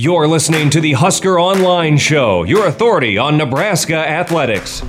You're listening to the Husker Online Show, your authority on Nebraska athletics.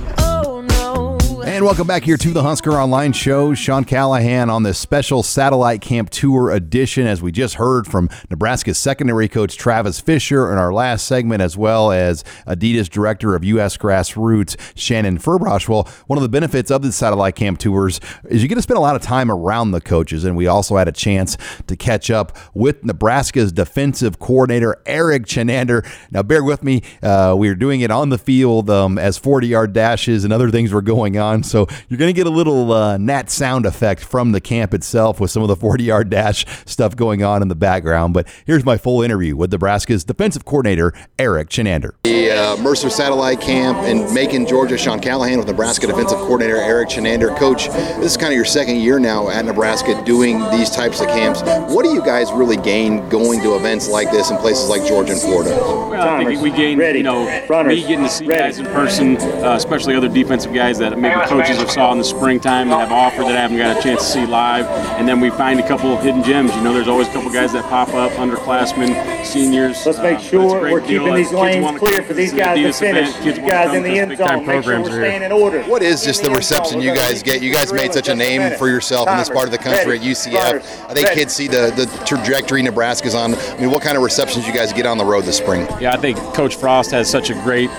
And welcome back here to the Husker Online Show. Sean Callahan on this special satellite camp tour edition, as we just heard from Nebraska's secondary coach Travis Fisher in our last segment, as well as Adidas director of U.S. Grassroots Shannon Furbosh. Well, one of the benefits of the satellite camp tours is you get to spend a lot of time around the coaches, and we also had a chance to catch up with Nebraska's defensive coordinator Erik Chinander. Now, bear with me, uh, we were doing it on the field um, as 40 yard dashes and other things were going on. So you're going to get a little uh, Nat sound effect from the camp itself with some of the 40 yard dash stuff going on in the background. But here's my full interview with Nebraska's defensive coordinator, Erik Chinander. The uh, Mercer Satellite Camp in Macon, Georgia. Sean Callahan with Nebraska defensive coordinator Erik Chinander. Coach, this is kind of your second year now at Nebraska doing these types of camps. What do you guys really gain going to events like this in places like Georgia and Florida? Well, I think we gained, you know, me getting to see guys in person, uh, especially other defensive guys that maybe coaches have saw in the springtime that have offered that I haven't got a chance to see live. And then we find a couple of hidden gems. You know, there's always a couple guys that pop up, underclassmen, seniors. Let's make Uh, sure it's a great we're keeping Uh, these kids lanes clear for these guys to finish. event. Kids You guys in the end zone, make sure we're are here. staying in order. What is just the reception you guys get? You guys made such a name for yourself in this part of the country at UCF. I think kids see the, the trajectory Nebraska's on. I mean, what kind of receptions you guys get on the road this spring? Yeah, I think Coach Frost has such a great,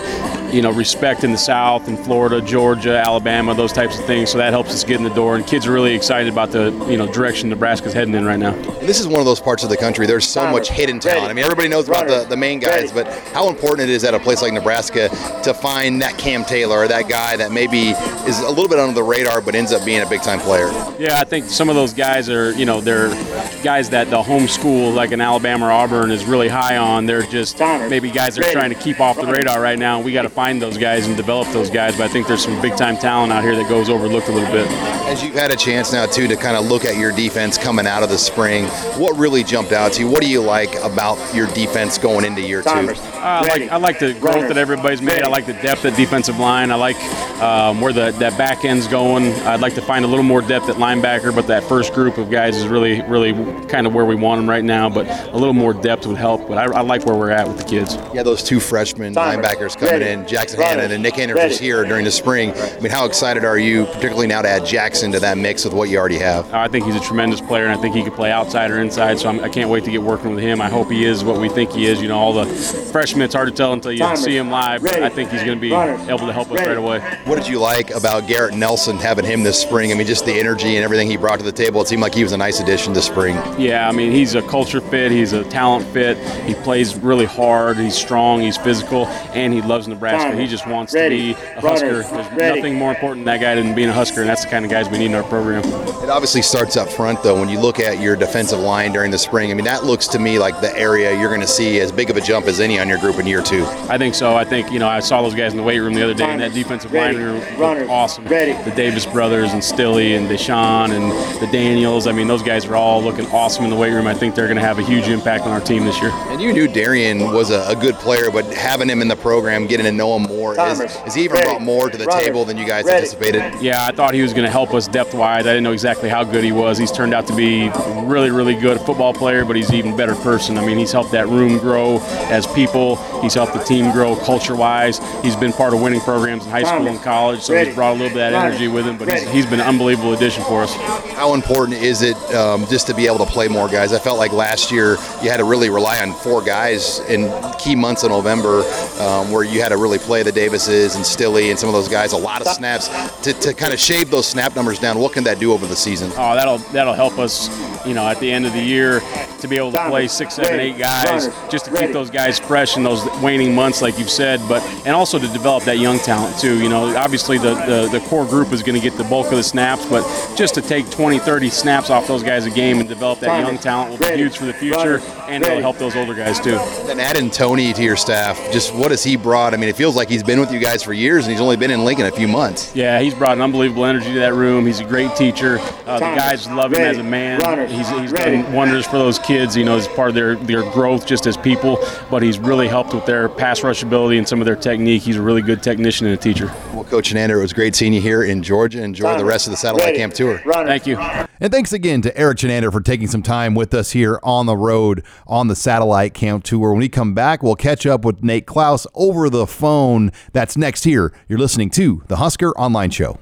you know, respect in the South, and Florida, Georgia, Alabama, those types of things. So that helps us get in the door, and kids are really excited about the, you know, direction Nebraska's heading in right now. This is one of those parts of the country. There's so much hidden talent. I mean, everybody knows about the, the main guys, but how important it is at a place like Nebraska to find that Cam Taylor or that guy that maybe is a little bit under the radar but ends up being a big time player. Yeah, I think some of those guys are, you know, they're guys that the home school, like in Alabama or Auburn, is really high on. They're just maybe guys that are trying to keep off the radar right now. We got to find those guys and develop those guys. But I think there's some big time talent out here that goes overlooked a little bit. As you've had a chance now too to kind of look at your defense coming out of the spring, what really jumped out to you? What do you like about your defense going into year two? Uh, I like I like the growth that everybody's made. I like the depth at defensive line. I like um, where the that back end's going. I'd like to find a little more depth at linebacker, but that first group of guys is really really kind of where we want them right now. But a little more depth would help. But I, I like where we're at with the kids. Yeah, those two freshman linebackers coming in, Jackson Hannah and Nick Anders was here during the spring. I mean, how excited are you, particularly now to add Jackson to that mix with what you already have? I think he's a tremendous player, and I think he could play outside or inside. So I'm, I can't wait to get working with him. I hope he is what we think he is. You know, all the freshmen, it's hard to tell until you Timer. see him live. But I think he's going to be able to help us right away. What did you like about Garrett Nelson having him this spring? I mean, just the energy and everything he brought to the table. It seemed like he was a nice addition this spring. Yeah, I mean, he's a culture fit. He's a talent fit. He plays really hard. He's strong. He's physical, and he loves Nebraska. He just wants to be a Husker. There's nothing more important than that guy than being a Husker, and that's the kind of guys we need in our program. It obviously starts up front, though. When you look at your defensive line during the spring, I mean, that looks to me like the area you're going to see as big of a jump as any on your group in year two. I think so. I think you know I saw those guys in the weight room the other day, and that defensive line room looked awesome. The Davis brothers and Stille and Deshaun and the Daniels. I mean, those guys are all looking awesome in the weight room. I think they're going to have a huge impact on our team this year. And you knew Darrion was a, a good player, but having him in the program, getting to know him more, is, is he even brought more to the table than you guys anticipated? Yeah, I thought he was going to help us depth wise. I didn't know exactly how good he was. He's turned out to be really, really good football player, but he's an even better person. I mean, he's helped that room grow as people. He's helped the team grow culture wise. He's been part of winning programs in high school and college, so he's brought a little bit of that energy with him. But he's, he's been an unbelievable addition for us. How important is it um, just to be able to play more guys? I felt like last year you had to really rely on four guys in key months of November um, where you had to really play the Davises and Stille and some of those guys a lot of snaps to, to kind of shave those snap numbers down. What can that do over the season? Oh, that'll that'll help us. You know, at the the end of the year to be able to play six, seven, eight guys, just to keep those guys fresh in those waning months, like you've said, but and also to develop that young talent too. You know, obviously the, the, the core group is going to get the bulk of the snaps, but just to take 20, 30 snaps off those guys a game and develop that young talent will be huge for the future, and it'll help those older guys too. And adding Tony to your staff, just what has he brought? I mean, it feels like he's been with you guys for years, and he's only been in Lincoln a few months. Yeah, he's brought an unbelievable energy to that room. He's a great teacher. Uh, the guys love him as a man. He's, he's done wonders for those kids, you know, as part of their, their growth just as people, but he's really helped with their pass rush ability and some of their technique. He's a really good technician and a teacher. Well, Coach Chinander, it was great seeing you here in Georgia. Enjoy the rest of the satellite camp tour. Thank you. And thanks again to Erik Chinander for taking some time with us here on the road on the satellite camp tour. When we come back, we'll catch up with Nate Klaus over the phone. That's next here. You're listening to the Husker Online Show.